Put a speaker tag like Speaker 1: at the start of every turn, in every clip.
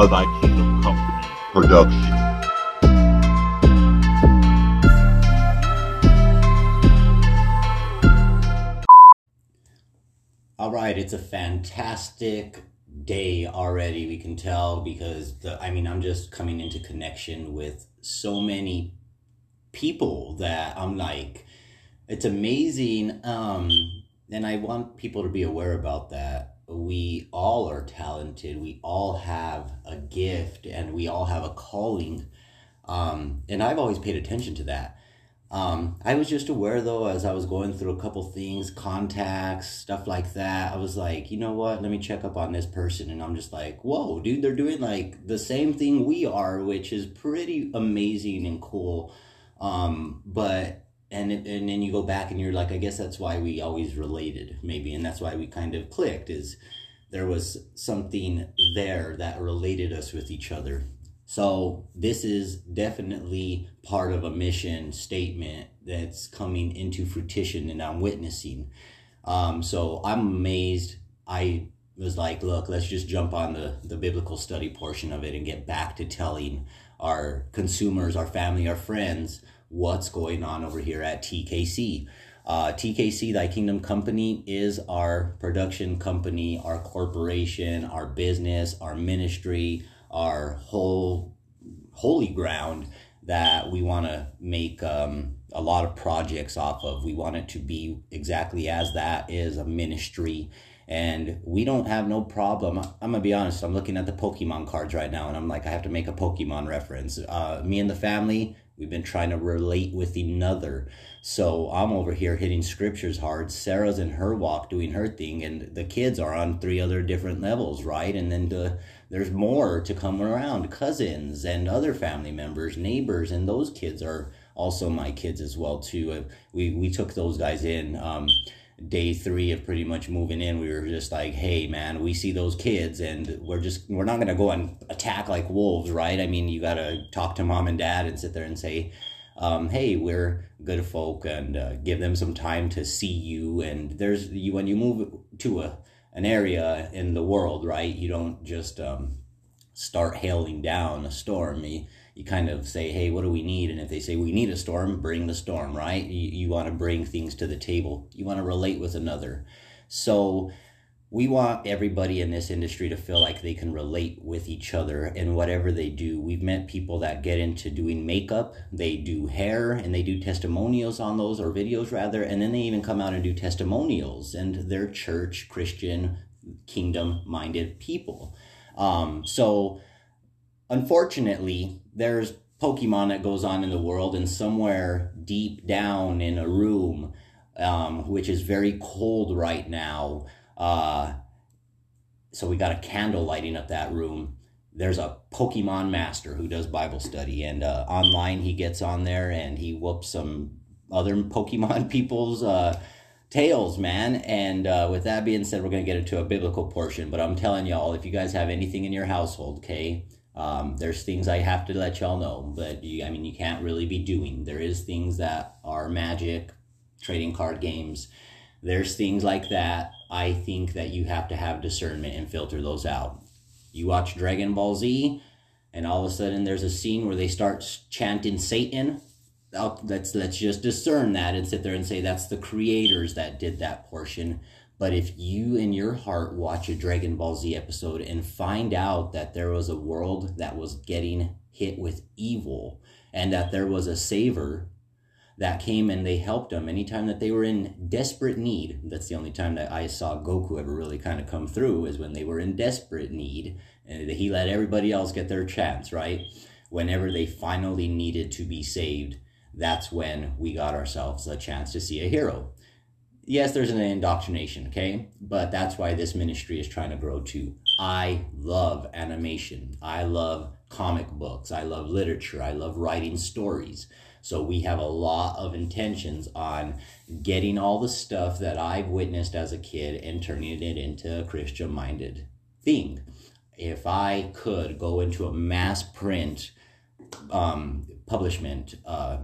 Speaker 1: A Thy Kingdom Company production.
Speaker 2: All right, it's a fantastic day already. We can tell because the I mean, I'm just coming into connection with so many people that I'm like it's amazing um and I want people to be aware about that. We all are talented. We all have a gift and we all have a calling. Um and I've always paid attention to that. Um, I was just aware though, as I was going through a couple things, contacts, stuff like that. I was like, you know what? Let me check up on this person, and I'm just like, whoa, dude, they're doing like the same thing we are, which is pretty amazing and cool. Um, but and and then you go back and you're like, I guess that's why we always related, maybe, and that's why we kind of clicked. Is there was something there that related us with each other. So this is definitely part of a mission statement that's coming into fruition and I'm witnessing. Um, so I'm amazed. I was like, look, let's just jump on the, the biblical study portion of it and get back to telling our consumers, our family, our friends what's going on over here at TKC. Uh, TKC, Thy Kingdom Company, is our production company, our corporation, our business, our ministry, our whole holy ground that we want to make um, a lot of projects off of. We want it to be exactly as that is a ministry. And we don't have no problem. I'm gonna be honest. I'm looking at the Pokemon cards right now, and I'm like, I have to make a Pokemon reference. Uh, me and the family, we've been trying to relate with another. So I'm over here hitting scriptures hard. Sarah's in her walk doing her thing, and the kids are on three other different levels, right? And then the, there's more to come around cousins and other family members, neighbors, and those kids are also my kids as well too. Uh, We we took those guys in. Um, day three of pretty much moving in, we were just like, hey man, we see those kids and we're just we're not gonna go and attack like wolves, right? I mean you gotta talk to mom and dad and sit there and say, um, hey, we're good folk and uh, give them some time to see you and there's you when you move to a an area in the world, right? You don't just um start hailing down a storm. You, you kind of say, hey, what do we need? And if they say we need a storm, bring the storm, right? You, you want to bring things to the table. You want to relate with another. So we want everybody in this industry to feel like they can relate with each other in whatever they do. We've met people that get into doing makeup, they do hair, and they do testimonials on those or videos rather, and then they even come out and do testimonials and they're church, Christian, kingdom minded people. Um, so unfortunately, there's Pokemon that goes on in the world, and somewhere deep down in a room, um, which is very cold right now, uh, so we got a candle lighting up that room. There's a Pokemon master who does Bible study, and uh, online he gets on there and he whoops some other Pokemon people's uh, tails, man. And uh, with that being said, we're going to get into a biblical portion. But I'm telling y'all, if you guys have anything in your household, okay, um, there's things I have to let y'all know. But you, I mean, you can't really be doing. There is things that are magic, trading card games. There's things like that. I think that you have to have discernment and filter those out. You watch Dragon Ball Z, and all of a sudden there's a scene where they start chanting Satan let's let's just discern that and sit there and say that's the creators that did that portion. But if you in your heart watch a Dragon Ball Z episode and find out that there was a world that was getting hit with evil and that there was a savior that came and they helped them anytime that they were in desperate need. That's the only time that I saw Goku ever really kind of come through is when they were in desperate need and he let everybody else get their chance, right? Whenever they finally needed to be saved, that's when we got ourselves a chance to see a hero. Yes, there's an indoctrination, okay? But that's why this ministry is trying to grow too. I love animation. I love comic books. I love literature. I love writing stories. So we have a lot of intentions on getting all the stuff that I've witnessed as a kid and turning it into a Christian minded thing. If I could go into a mass print um, publishment uh,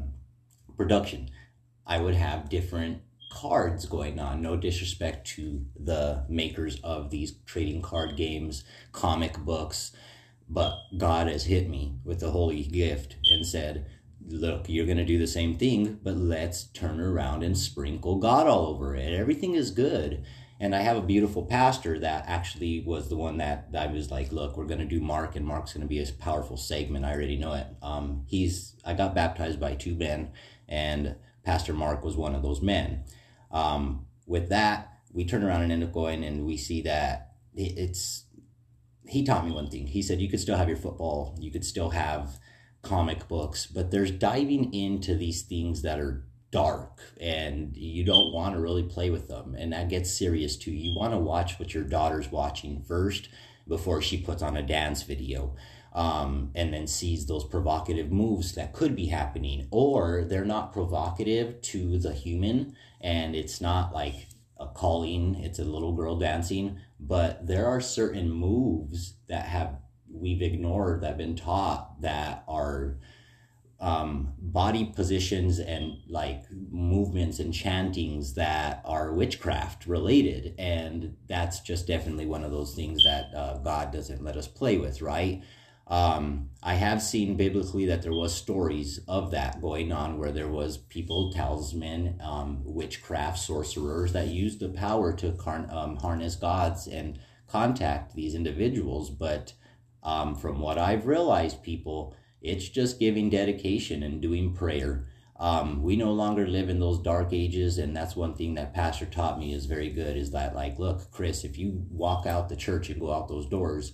Speaker 2: production, I would have different cards going on. No disrespect to the makers of these trading card games, comic books, but God has hit me with the holy gift and said, Look, you're going to do the same thing, but let's turn around and sprinkle God all over it. Everything is good. And I have a beautiful pastor that actually was the one that I was like, look, we're going to do Mark, and Mark's going to be a powerful segment. I already know it. Um, he's I got baptized by two men, and Pastor Mark was one of those men. Um, with that, we turn around and end up going, and we see that it's. He taught me one thing. He said you could still have your football, you could still have comic books, but there's diving into these things that are dark and you don't want to really play with them and that gets serious too you want to watch what your daughter's watching first before she puts on a dance video um, and then sees those provocative moves that could be happening or they're not provocative to the human and it's not like a calling it's a little girl dancing but there are certain moves that have we've ignored that have been taught that are um, body positions and like movements and chantings that are witchcraft related. And that's just definitely one of those things that uh, God doesn't let us play with, right? Um, I have seen biblically that there was stories of that going on where there was people, talisman, um, witchcraft, sorcerers that used the power to car- um, harness gods and contact these individuals. But um, from what I've realized, people, it's just giving dedication and doing prayer. Um, we no longer live in those dark ages, and that's one thing that Pastor taught me is very good. Is that like, look, Chris, if you walk out the church and go out those doors,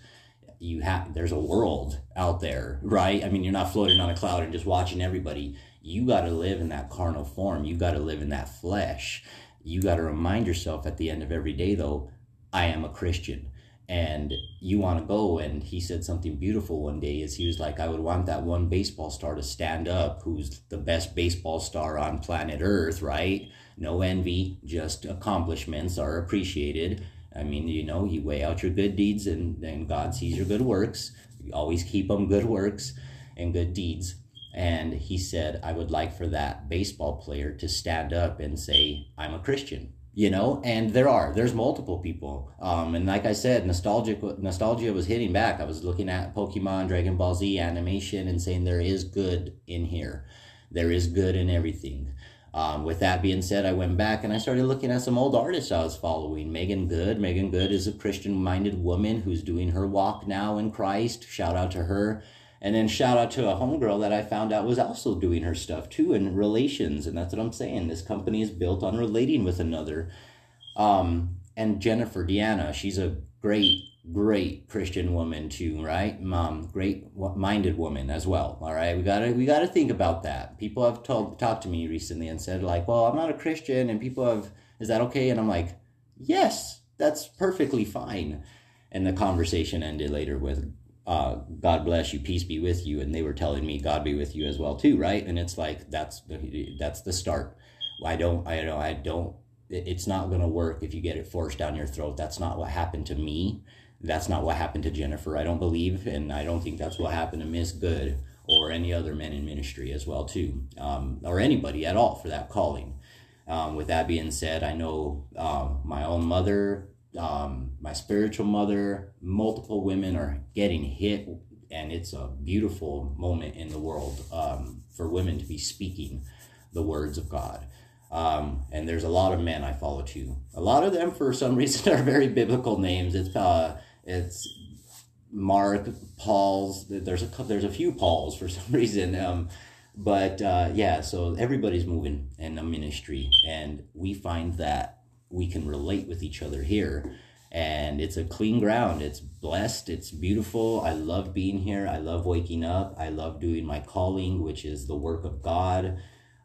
Speaker 2: you have there's a world out there, right? I mean, you're not floating on a cloud and just watching everybody. You got to live in that carnal form. You got to live in that flesh. You got to remind yourself at the end of every day, though, I am a Christian and you want to go and he said something beautiful one day is he was like i would want that one baseball star to stand up who's the best baseball star on planet earth right no envy just accomplishments are appreciated i mean you know you weigh out your good deeds and then god sees your good works. You always keep them good works and good deeds. And he said i would like for that baseball player to stand up and say i'm a christian you know? And there are there's multiple people. Um and like i said nostalgic nostalgia was hitting back. I was looking at pokemon dragon ball z animation and saying there is good in here. There is good in everything um, with that being said i went back and i started looking at some old artists i was following Meagan Good Meagan Good is a christian minded woman who's doing her walk now in christ shout out to her and then shout out to a homegirl that I found out was also doing her stuff too in relations. And that's what I'm saying. This company is built on relating with another. Um, and Jennifer Deanna, she's a great, great Christian woman too, right? Mom, great minded woman as well. All right. We gotta, we gotta think about that. People have told, talked to me recently and said like, well, I'm not a Christian and people have, is that okay? And I'm like, yes, that's perfectly fine. And the conversation ended later with uh, God bless you, peace be with you, and they were telling me God be with you as well too, right? And it's like that's the that's the start. I don't, I don't, I don't. It's not to work if you get it forced down your throat. That's not what happened to me. That's not what happened to Jennifer. I don't believe, and I don't think that's what happened to Miss Good or any other men in ministry as well too, um, or anybody at all for that calling. Um, with that being said, I know um, my own mother um, my spiritual mother, multiple women are getting hit, and it's a beautiful moment in the world um, for women to be speaking the words of God. Um, and there's a lot of men I follow too. A lot of them, for some reason, are very biblical names. It's uh, it's Mark, Paul's. There's a there's a few Pauls for some reason. Um, but uh, yeah, so everybody's moving in a ministry, and we find that we can relate with each other here and it's a clean ground it's blessed it's beautiful i love being here i love waking up i love doing my calling which is the work of god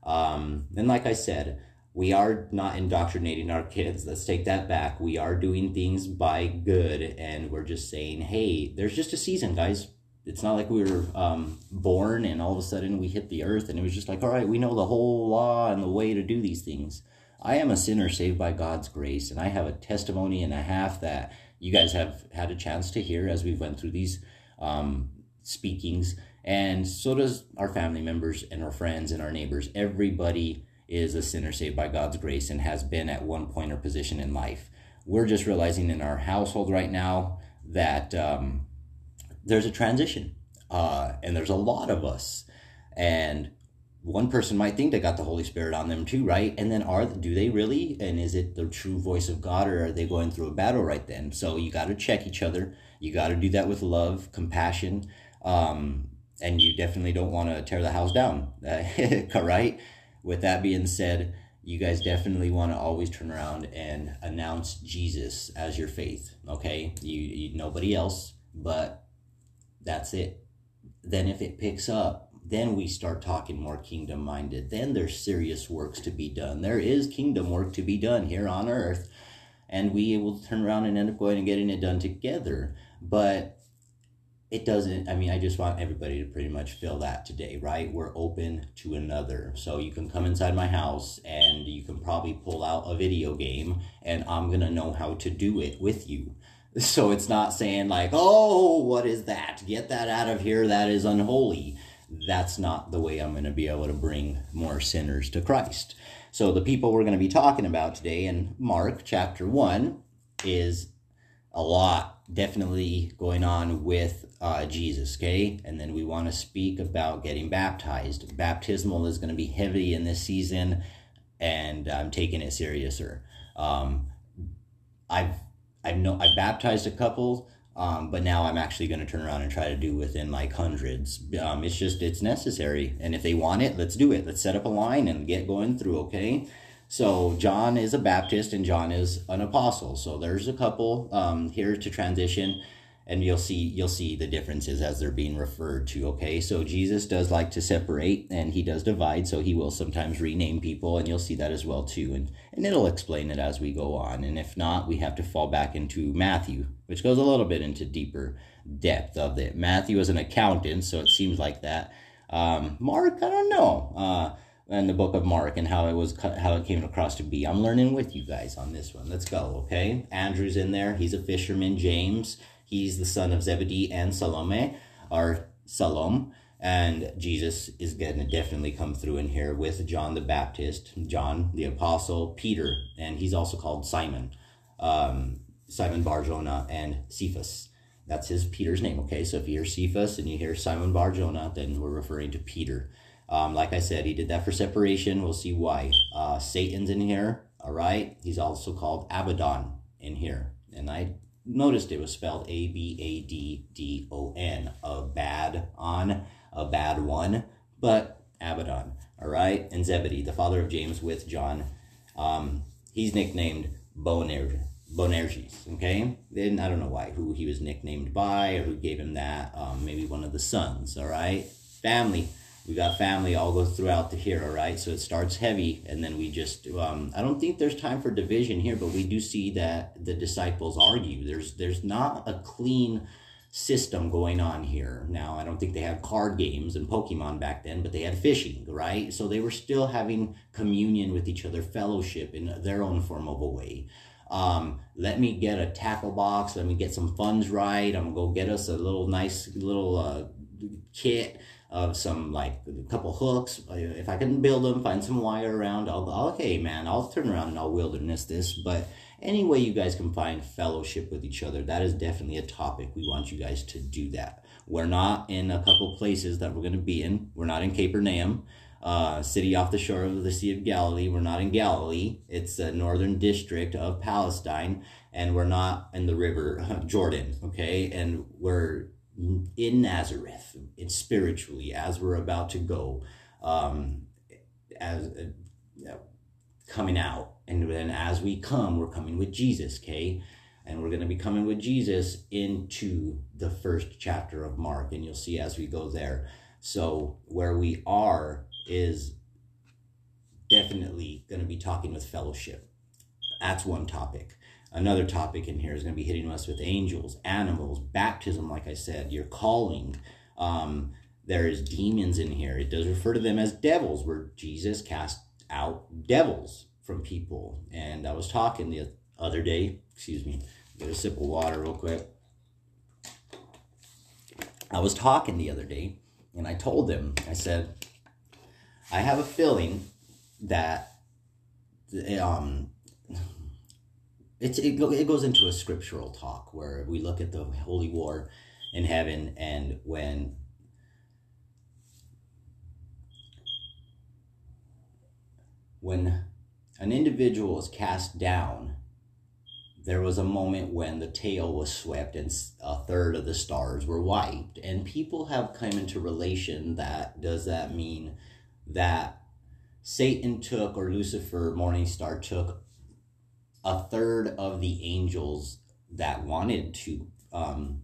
Speaker 2: um, and like i said we are not indoctrinating our kids. Let's take that back. We are doing things by good and we're just saying hey there's just a season guys. It's not like we were um, born and all of a sudden we hit the earth and it was just like all right we know the whole law and the way to do these things. I am a sinner saved by God's grace, and I have a testimony and a half that you guys have had a chance to hear as we went through these um, speakings, and so does our family members and our friends and our neighbors. Everybody is a sinner saved by God's grace and has been at one point or position in life. We're just realizing in our household right now that um, there's a transition, uh, and there's a lot of us, and one person might think they got the Holy Spirit on them too, right? And then are do they really? And is it the true voice of God, or are they going through a battle right then? So you got to check each other. You got to do that with love, compassion, um, and you definitely don't want to tear the house down, right? With that being said, you guys definitely want to always turn around and announce Jesus as your faith. Okay, you, you nobody else, but that's it. Then if it picks up then we start talking more kingdom minded. Then there's serious works to be done. There is kingdom work to be done here on earth, and we will turn around and end up going and getting it done together. But it doesn't, I mean, I just want everybody to pretty much feel that today, right? We're open to another. So you can come inside my house and you can probably pull out a video game, and I'm to know how to do it with you. So it's not saying like, oh, what is that? Get that out of here. That is unholy that's not the way I'm to be able to bring more sinners to Christ. So, the people we're to be talking about today in Mark chapter 1 is a lot definitely going on with uh, Jesus, okay? And then we want to speak about getting baptized. Baptismal is going to be heavy in this season, and I'm taking it seriouser. Um, I've I've no I baptized a couple um, but now I'm actually going to turn around and try to do within like hundreds. Um, it's just, it's necessary. And if they want it, let's do it. Let's set up a line and get going through, okay? So John is a Baptist and John is an apostle. So there's a couple um, here to transition and you'll see you'll see the differences as they're being referred to okay? So jesus does like to separate and he does divide. So he will sometimes rename people and you'll see that as well too. And and it'll explain it as we go on. And if not we have to fall back into matthew which goes a little bit into deeper depth of it. Matthew is an accountant so it seems like that. Um, mark i don't know. Uh, and the book of Mark and how it was how it came across to be. I'm learning with you guys on this one. Let's go, okay? Andrew's in there. He's a fisherman. James, He's the son of Zebedee and Salome, or Salom. And Jesus is going to definitely come through in here with John the Baptist, John the Apostle, Peter, and he's also called Simon, um, Simon Barjona, and Cephas. That's his Peter's name. Okay, so if you hear Cephas and you hear Simon Barjona, then we're referring to Peter. Um, like I said, he did that for separation. We'll see why. Uh, Satan's in here. All right, he's also called Abaddon in here, and I noticed it was spelled A B A D D O N, a bad on, a bad one, but Abaddon, all right? And Zebedee, the father of James with John, um, he's nicknamed Boanerges, Boanerges, okay? Then I don't know why, who he was nicknamed by or who gave him that, um, maybe one of the sons, all right? Family we got family all go throughout the hero, right? So it starts heavy, and then we just. Um, I don't think there's time for division here, but we do see that the disciples argue. There's there's not a clean system going on here. Now, I don't think they had card games and Pokemon back then, but they had fishing, right? So they were still having communion with each other, fellowship in their own form of a way. Um, let me get a tackle box. Let me get some funds right. I'm gonna go get us a little nice little uh, kit of some like a couple hooks. If I can build them, find some wire around, I'll, I'll okay, man, I'll turn around and I'll wilderness this. But any way you guys can find fellowship with each other, that is definitely a topic. We want you guys to do that. We're not in a couple places that we're going to be in. We're not in Capernaum, uh, city off the shore of the Sea of Galilee. We're not in Galilee. It's a northern district of Palestine, and we're not in the river Jordan. Okay, and we're in Nazareth, it's spiritually as we're about to go, um, as uh, coming out, and then as we come, we're coming with Jesus, okay, and we're going to be coming with Jesus into the first chapter of Mark, and you'll see as we go there. So where we are is definitely going to be talking with fellowship. That's one topic. Another topic in here is going to be hitting us with angels, animals, baptism, like I said, your calling. Um, there is demons in here. It does refer to them as devils, where Jesus cast out devils from people. And I was talking the other day, excuse me, get a sip of water real quick. I was talking the other day, and I told them, I said, I have a feeling that um it's it, it goes into a scriptural talk where we look at the holy war in heaven and when when an individual is cast down there was a moment when the tail was swept and a third of the stars were wiped. And people have come into relation that does that mean that satan took or lucifer morning star took a third of the angels that wanted to um,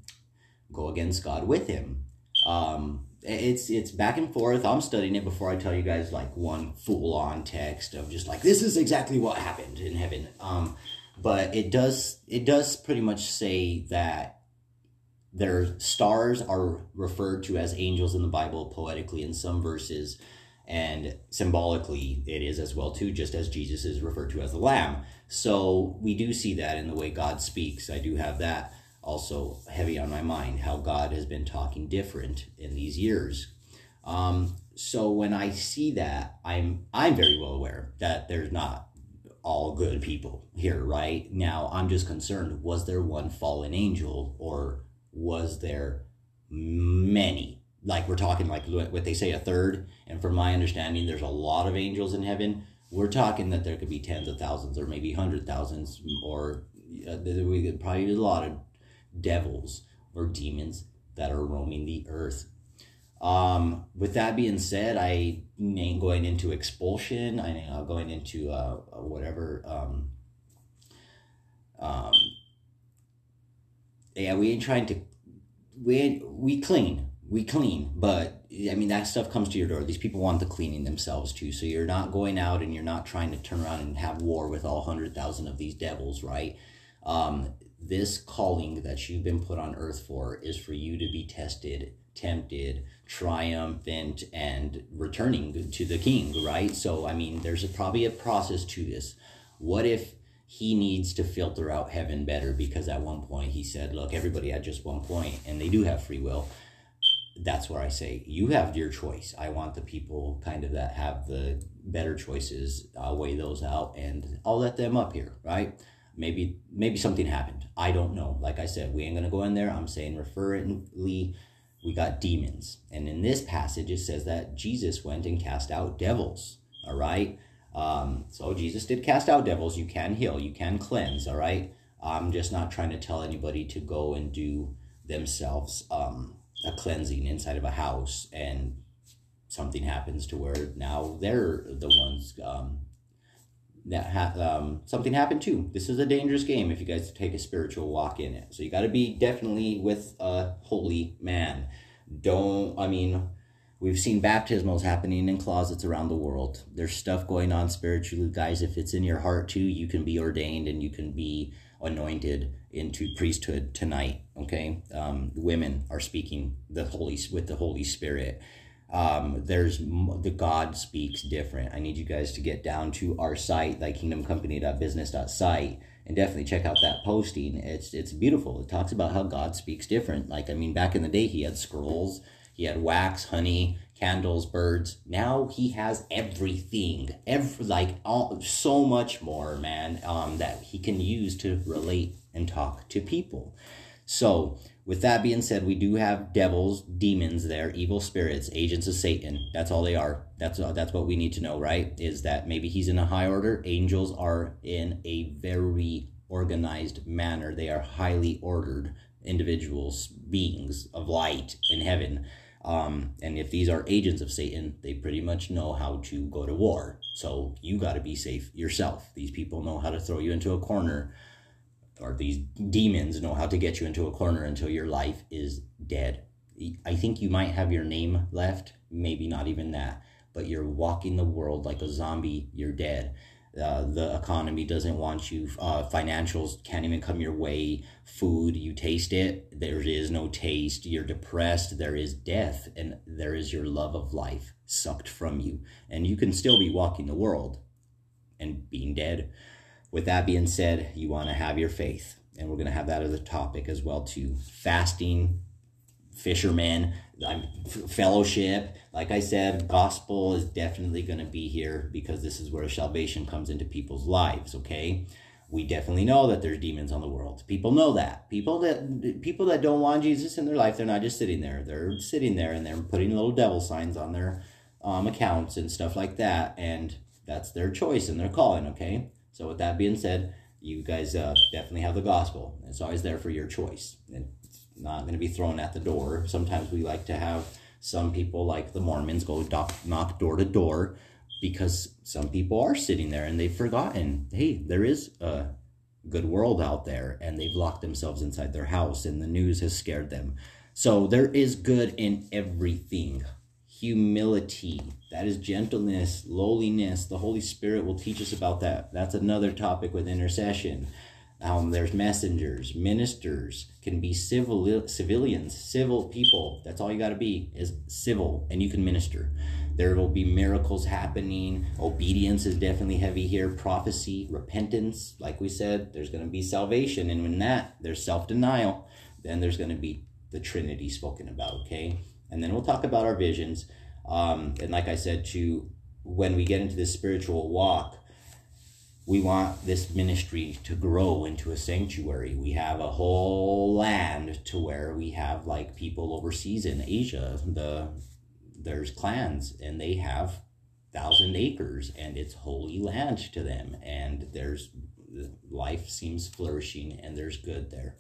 Speaker 2: go against God with him. Um, it's it's back and forth. I'm studying it before I tell you guys like one full on text of just like this is exactly what happened in heaven. Um, but it does it does pretty much say that their stars are referred to as angels in the Bible poetically in some verses and symbolically it is as well too just as jesus is referred to as the lamb so we do see that in the way god speaks. I do have that also heavy on my mind how god has been talking different in these years. Um, so when i see that i'm i'm very well aware that there's not all good people here right? Now i'm just concerned was there one fallen angel or was there many? Like we're talking like what they say a third? And from my understanding there's a lot of angels in heaven we're talking that there could be tens of thousands or maybe hundred thousands or uh, we could probably a lot of devils or demons that are roaming the earth. Um, with that being said i ain't going into expulsion. I ain't going into uh, whatever um, um, yeah we ain't trying to we ain't, we clean we clean, but I mean that stuff comes to your door. These people want the cleaning themselves too. So you're not going out and you're not trying to turn around and have war with all hundred thousand of these devils, right? Um, this calling that you've been put on earth for is for you to be tested, tempted, triumphant, and returning to the king, right? So I mean, there's a, probably a process to this. What if he needs to filter out heaven better because at one point he said, look, everybody had just one point and they do have free will that's where I say you have your choice. I want the people kind of that have the better choices. I'll weigh those out and I'll let them up here, right? Maybe maybe something happened. I don't know. Like I said, we ain't gonna go in there. I'm saying referently, we got demons, and in this passage it says that Jesus went and cast out devils. All right. Um, so Jesus did cast out devils. You can heal. You can cleanse. All right. I'm just not trying to tell anybody to go and do themselves. Um, a cleansing inside of a house and something happens to where now they're the ones um, that ha- um, something happened too. This is a dangerous game if you guys take a spiritual walk in it. So you got to be definitely with a holy man. Don't, I mean, we've seen baptismals happening in closets around the world. There's stuff going on spiritually, guys. If it's in your heart too, you can be ordained and you can be anointed into priesthood tonight. Okay, um, women are speaking the holy with the Holy Spirit. Um, there's the God speaks different. I need you guys to get down to our site, thy and definitely check out that posting. It's it's beautiful. It talks about how God speaks different. Like I mean, back in the day, he had scrolls, he had wax, honey, candles, birds. Now he has everything, every like all so much more, man, um, that he can use to relate and talk to people. So, with that being said, we do have devils, demons there, evil spirits, agents of Satan. That's all they are. That's uh, that's what we need to know, right? Is that maybe he's in a high order. Angels are in a very organized manner. They are highly ordered individuals, beings of light in heaven. Um, and if these are agents of Satan, they pretty much know how to go to war. So you got to be safe yourself. These people know how to throw you into a corner, or these demons know how to get you into a corner until your life is dead. I think you might have your name left, maybe not even that, but you're walking the world like a zombie, you're dead. Uh, the economy doesn't want you. Uh, financials can't even come your way. Food, you taste it, there is no taste. You're depressed, there is death, and there is your love of life sucked from you. And you can still be walking the world and being dead. With that being said, you want to have your faith. And we're going to have that as a topic as well too. Fasting, fishermen, fellowship. Like I said, gospel is definitely going to be here because this is where salvation comes into people's lives. Okay, we definitely know that there's demons on the world. People know that. People that people that don't want Jesus in their life, they're not just sitting there. They're sitting there and they're putting little devil signs on their um, accounts and stuff like that, and that's their choice and their calling. Okay, so with that being said, you guys uh, definitely have the gospel. It's always there for your choice. It's not going to be thrown at the door. Sometimes we like to have some people, like the Mormons, go knock, knock door to door because some people are sitting there and they've forgotten, hey, there is a good world out there, and they've locked themselves inside their house, and the news has scared them. So there is good in everything. Humility, that is gentleness, lowliness. The Holy Spirit will teach us about that. That's another topic with intercession. Um, there's messengers, ministers, can be civil civilians, civil people. That's all you got to be is civil, and you can minister. There will be miracles happening. Obedience is definitely heavy here. Prophecy, repentance, like we said, there's going to be salvation, and when that there's self denial, then there's going to be the Trinity spoken about. Okay, and then we'll talk about our visions. Um, and like I said, to when we get into this spiritual walk we want this ministry to grow into a sanctuary. We have a whole land to where we have like people overseas in Asia. The there's clans and they have thousand acres and it's holy land to them and there's life seems flourishing and there's good there.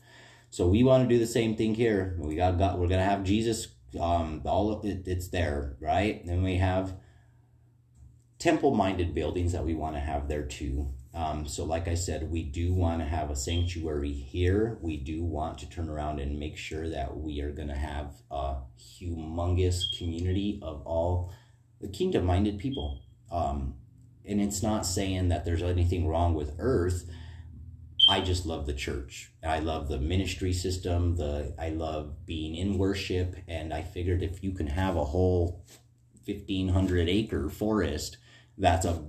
Speaker 2: So we want to do the same thing here. We got, got we're gonna have Jesus. Um, all of it, it's there, right? And we have temple minded buildings that we want to have there too. Um, so, like I said, we do want to have a sanctuary here. We do want to turn around and make sure that we are going to have a humongous community of all the kingdom minded people. Um, and it's not saying that there's anything wrong with earth. I just love the church. I love the ministry system. The I love being in worship, and I figured if you can have a whole fifteen hundred acre forest that's a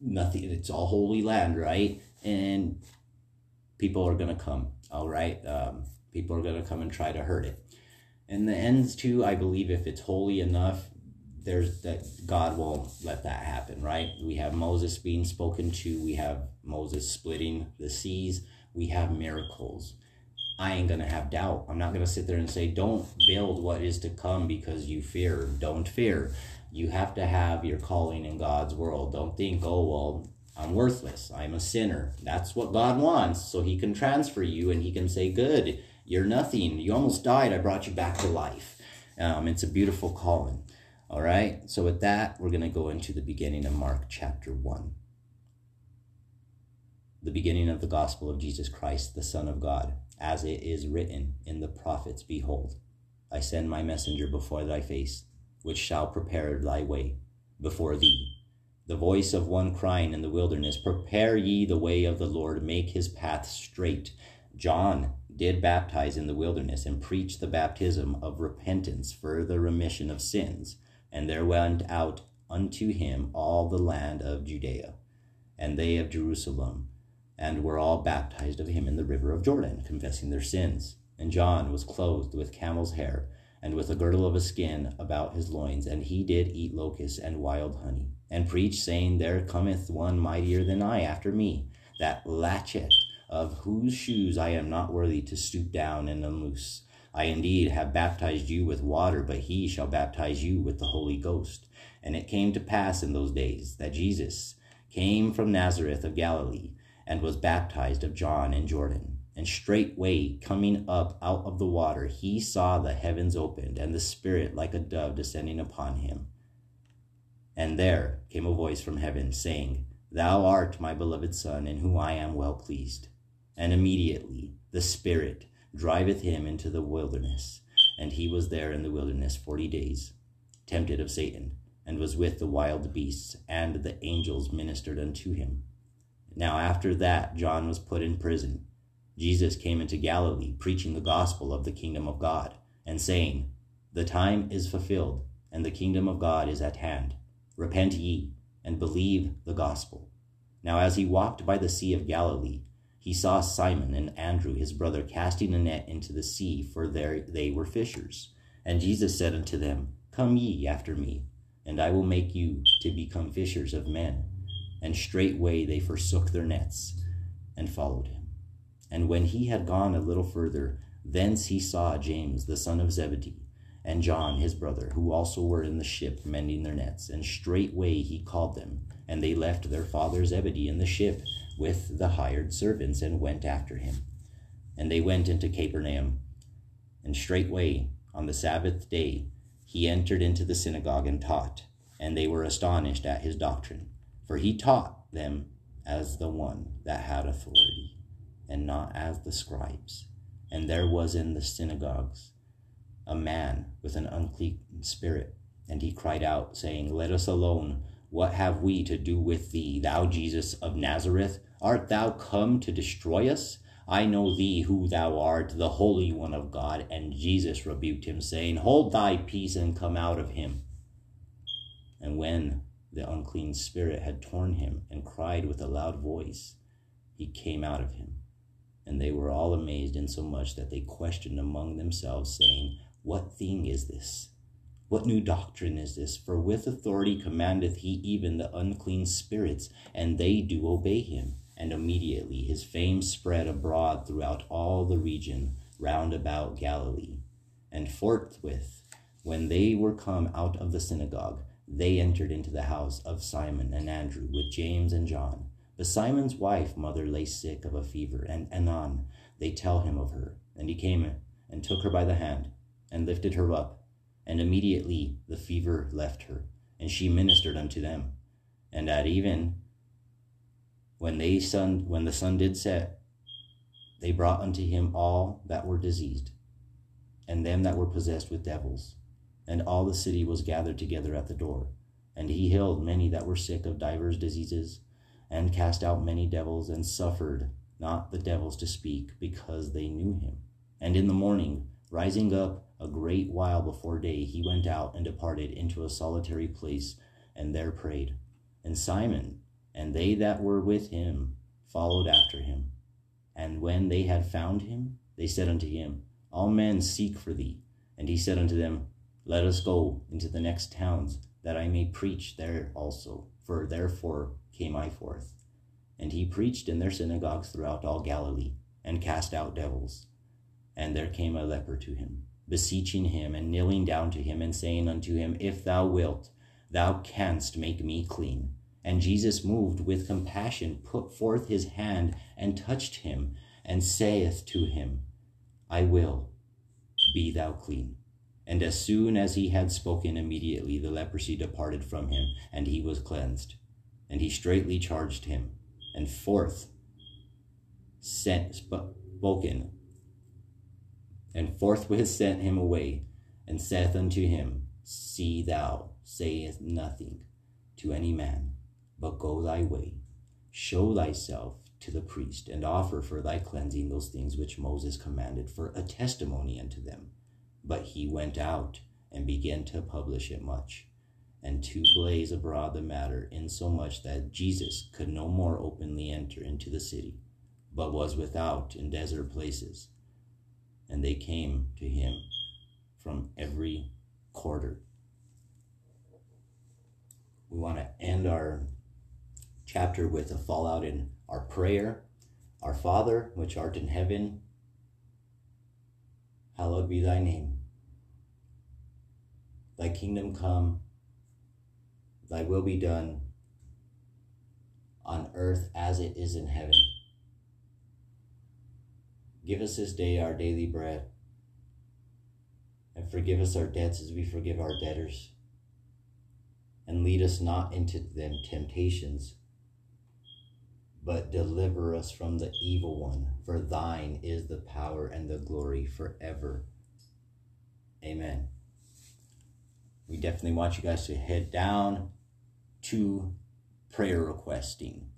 Speaker 2: nothing it's all holy land right and people are to come all right um, people are to come and try to hurt it and the ends too i believe if it's holy enough there's that god won't let that happen right we have moses being spoken to we have moses splitting the seas we have miracles i ain't gonna have doubt i'm not gonna sit there and say don't build what is to come because you fear don't fear you have to have your calling in God's world. Don't think, oh, well, I'm worthless. I'm a sinner. That's what God wants. So He can transfer you and He can say, good, you're nothing. You almost died. I brought you back to life. Um, it's a beautiful calling. All right. So, with that, we're going to go into the beginning of Mark chapter 1. The beginning of the gospel of Jesus Christ, the Son of God, as it is written in the prophets Behold, I send my messenger before thy face which shall prepare thy way before thee. The voice of one crying in the wilderness, Prepare ye the way of the Lord, make his path straight. John did baptize in the wilderness and preach the baptism of repentance for the remission of sins. And there went out unto him all the land of Judea, and they of Jerusalem, and were all baptized of him in the river of Jordan, confessing their sins. And John was clothed with camel's hair and with a girdle of a skin about his loins, and he did eat locusts and wild honey, and preached, saying, There cometh one mightier than I after me, that latchet of whose shoes I am not worthy to stoop down and unloose. I indeed have baptized you with water, but he shall baptize you with the Holy Ghost. And it came to pass in those days that Jesus came from Nazareth of Galilee, and was baptized of John in Jordan. And straightway coming up out of the water, he saw the heavens opened, and the Spirit like a dove descending upon him. And there came a voice from heaven, saying, Thou art my beloved Son, in whom I am well pleased. And immediately the Spirit driveth him into the wilderness, and he was there in the wilderness forty days, tempted of Satan, and was with the wild beasts, and the angels ministered unto him. Now after that John was put in prison. Jesus came into Galilee, preaching the gospel of the kingdom of God, and saying, The time is fulfilled, and the kingdom of God is at hand. Repent ye, and believe the gospel. Now as he walked by the sea of Galilee, he saw Simon and Andrew his brother casting a net into the sea, for there they were fishers. And Jesus said unto them, Come ye after me, and I will make you to become fishers of men. And straightway they forsook their nets and followed him. And when he had gone a little further, thence he saw James the son of Zebedee, and John his brother, who also were in the ship mending their nets. And straightway he called them, and they left their father Zebedee in the ship with the hired servants, and went after him. And they went into Capernaum. And straightway on the Sabbath day he entered into the synagogue and taught, and they were astonished at his doctrine, for he taught them as the one that had authority, and not as the scribes. And there was in the synagogues a man with an unclean spirit, and he cried out, saying, Let us alone. What have we to do with thee, thou Jesus of Nazareth? Art thou come to destroy us? I know thee who thou art, the Holy One of God. And Jesus rebuked him, saying, Hold thy peace and come out of him. And when the unclean spirit had torn him and cried with a loud voice, he came out of him. And they were all amazed insomuch that they questioned among themselves, saying, What thing is this? What new doctrine is this? For with authority commandeth he even the unclean spirits, and they do obey him. And immediately his fame spread abroad throughout all the region round about Galilee. And forthwith, when they were come out of the synagogue, they entered into the house of Simon and Andrew with James and John. But Simon's wife, mother, lay sick of a fever, and anon they tell him of her. And he came and took her by the hand, and lifted her up. And immediately the fever left her, and she ministered unto them. And at even when they sun when the sun did set, they brought unto him all that were diseased, and them that were possessed with devils, and all the city was gathered together at the door. And he healed many that were sick of divers diseases, and cast out many devils, and suffered not the devils to speak, because they knew him. And in the morning, rising up a great while before day, he went out and departed into a solitary place, and there prayed. And Simon and they that were with him followed after him. And when they had found him, they said unto him, All men seek for thee. And he said unto them, Let us go into the next towns, that I may preach there also, for therefore came I forth. And he preached in their synagogues throughout all Galilee, and cast out devils. And there came a leper to him, beseeching him, and kneeling down to him, and saying unto him, If thou wilt, thou canst make me clean. And Jesus, moved with compassion, put forth his hand and touched him, and saith to him, I will, be thou clean. And as soon as he had spoken, immediately the leprosy departed from him, and he was cleansed. And he straightly charged him, and forth sent spoken, and forthwith sent him away, and saith unto him, See thou sayest nothing to any man but go thy way, show thyself to the priest, and offer for thy cleansing those things which Moses commanded for a testimony unto them. But he went out and began to publish it much, and to blaze abroad the matter, insomuch that Jesus could no more openly enter into the city, but was without in desert places. And they came to him from every quarter. We want to end our chapter with a fallout in our prayer. Our Father, which art in heaven, hallowed be thy name. Thy kingdom come, thy will be done on earth as it is in heaven. Give us this day our daily bread, and forgive us our debts as we forgive our debtors. And lead us not into them temptations but deliver us from the evil one. For thine is the power and the glory forever. Amen. We definitely want you guys to head down to prayer requesting.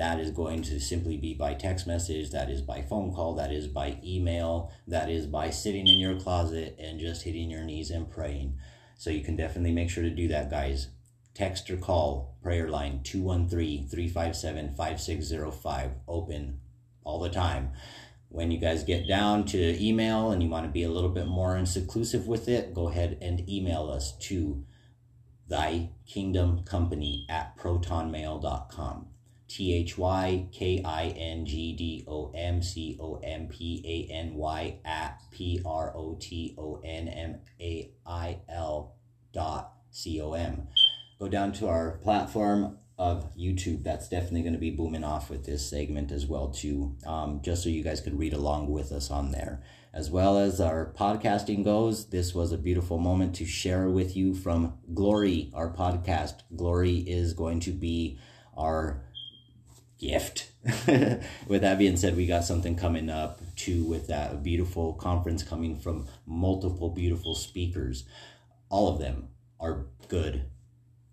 Speaker 2: That is going to simply be by text message, that is by phone call, that is by email, that is by sitting in your closet and just hitting your knees and praying. So you can definitely make sure to do that, guys text or call prayer line 213-357-5605 open all the time when you guys get down to email and you want to be a little bit more inclusive with it, go ahead and email us to thy kingdom company at protonmail.com. T H Y K I N G D O M C O M P A N Y at P R O T O N M A I L dot C O M. Go down to our platform of YouTube. That's definitely going to be booming off with this segment as well too. Um, just so you guys could read along with us on there. As well as our podcasting goes, this was a beautiful moment to share with you from Glory, our podcast. Glory is going to be our gift. with that being said, we got something coming up too with that beautiful conference coming from multiple beautiful speakers. All of them are good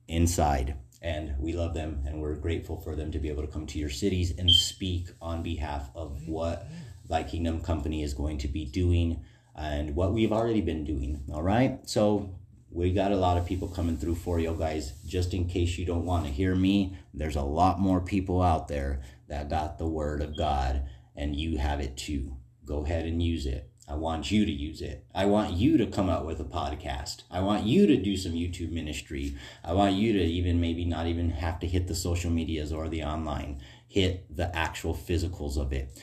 Speaker 2: inside and we love them and we're grateful for them to be able to come to your cities and speak on behalf of what thy kingdom company is going to be doing and what we've already been doing all right so we got a lot of people coming through for you guys just in case you don't want to hear me there's a lot more people out there that got the word of god and you have it too go ahead and use it I want you to use it. I want you to come out with a podcast. I want you to do some YouTube ministry. I want you to even maybe not even have to hit the social medias or the online. Hit the actual physicals of it.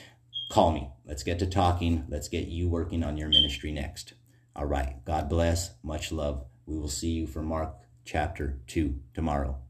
Speaker 2: Call me. Let's get to talking. Let's get you working on your ministry next. All right. God bless. Much love. We will see you for Mark chapter 2 tomorrow.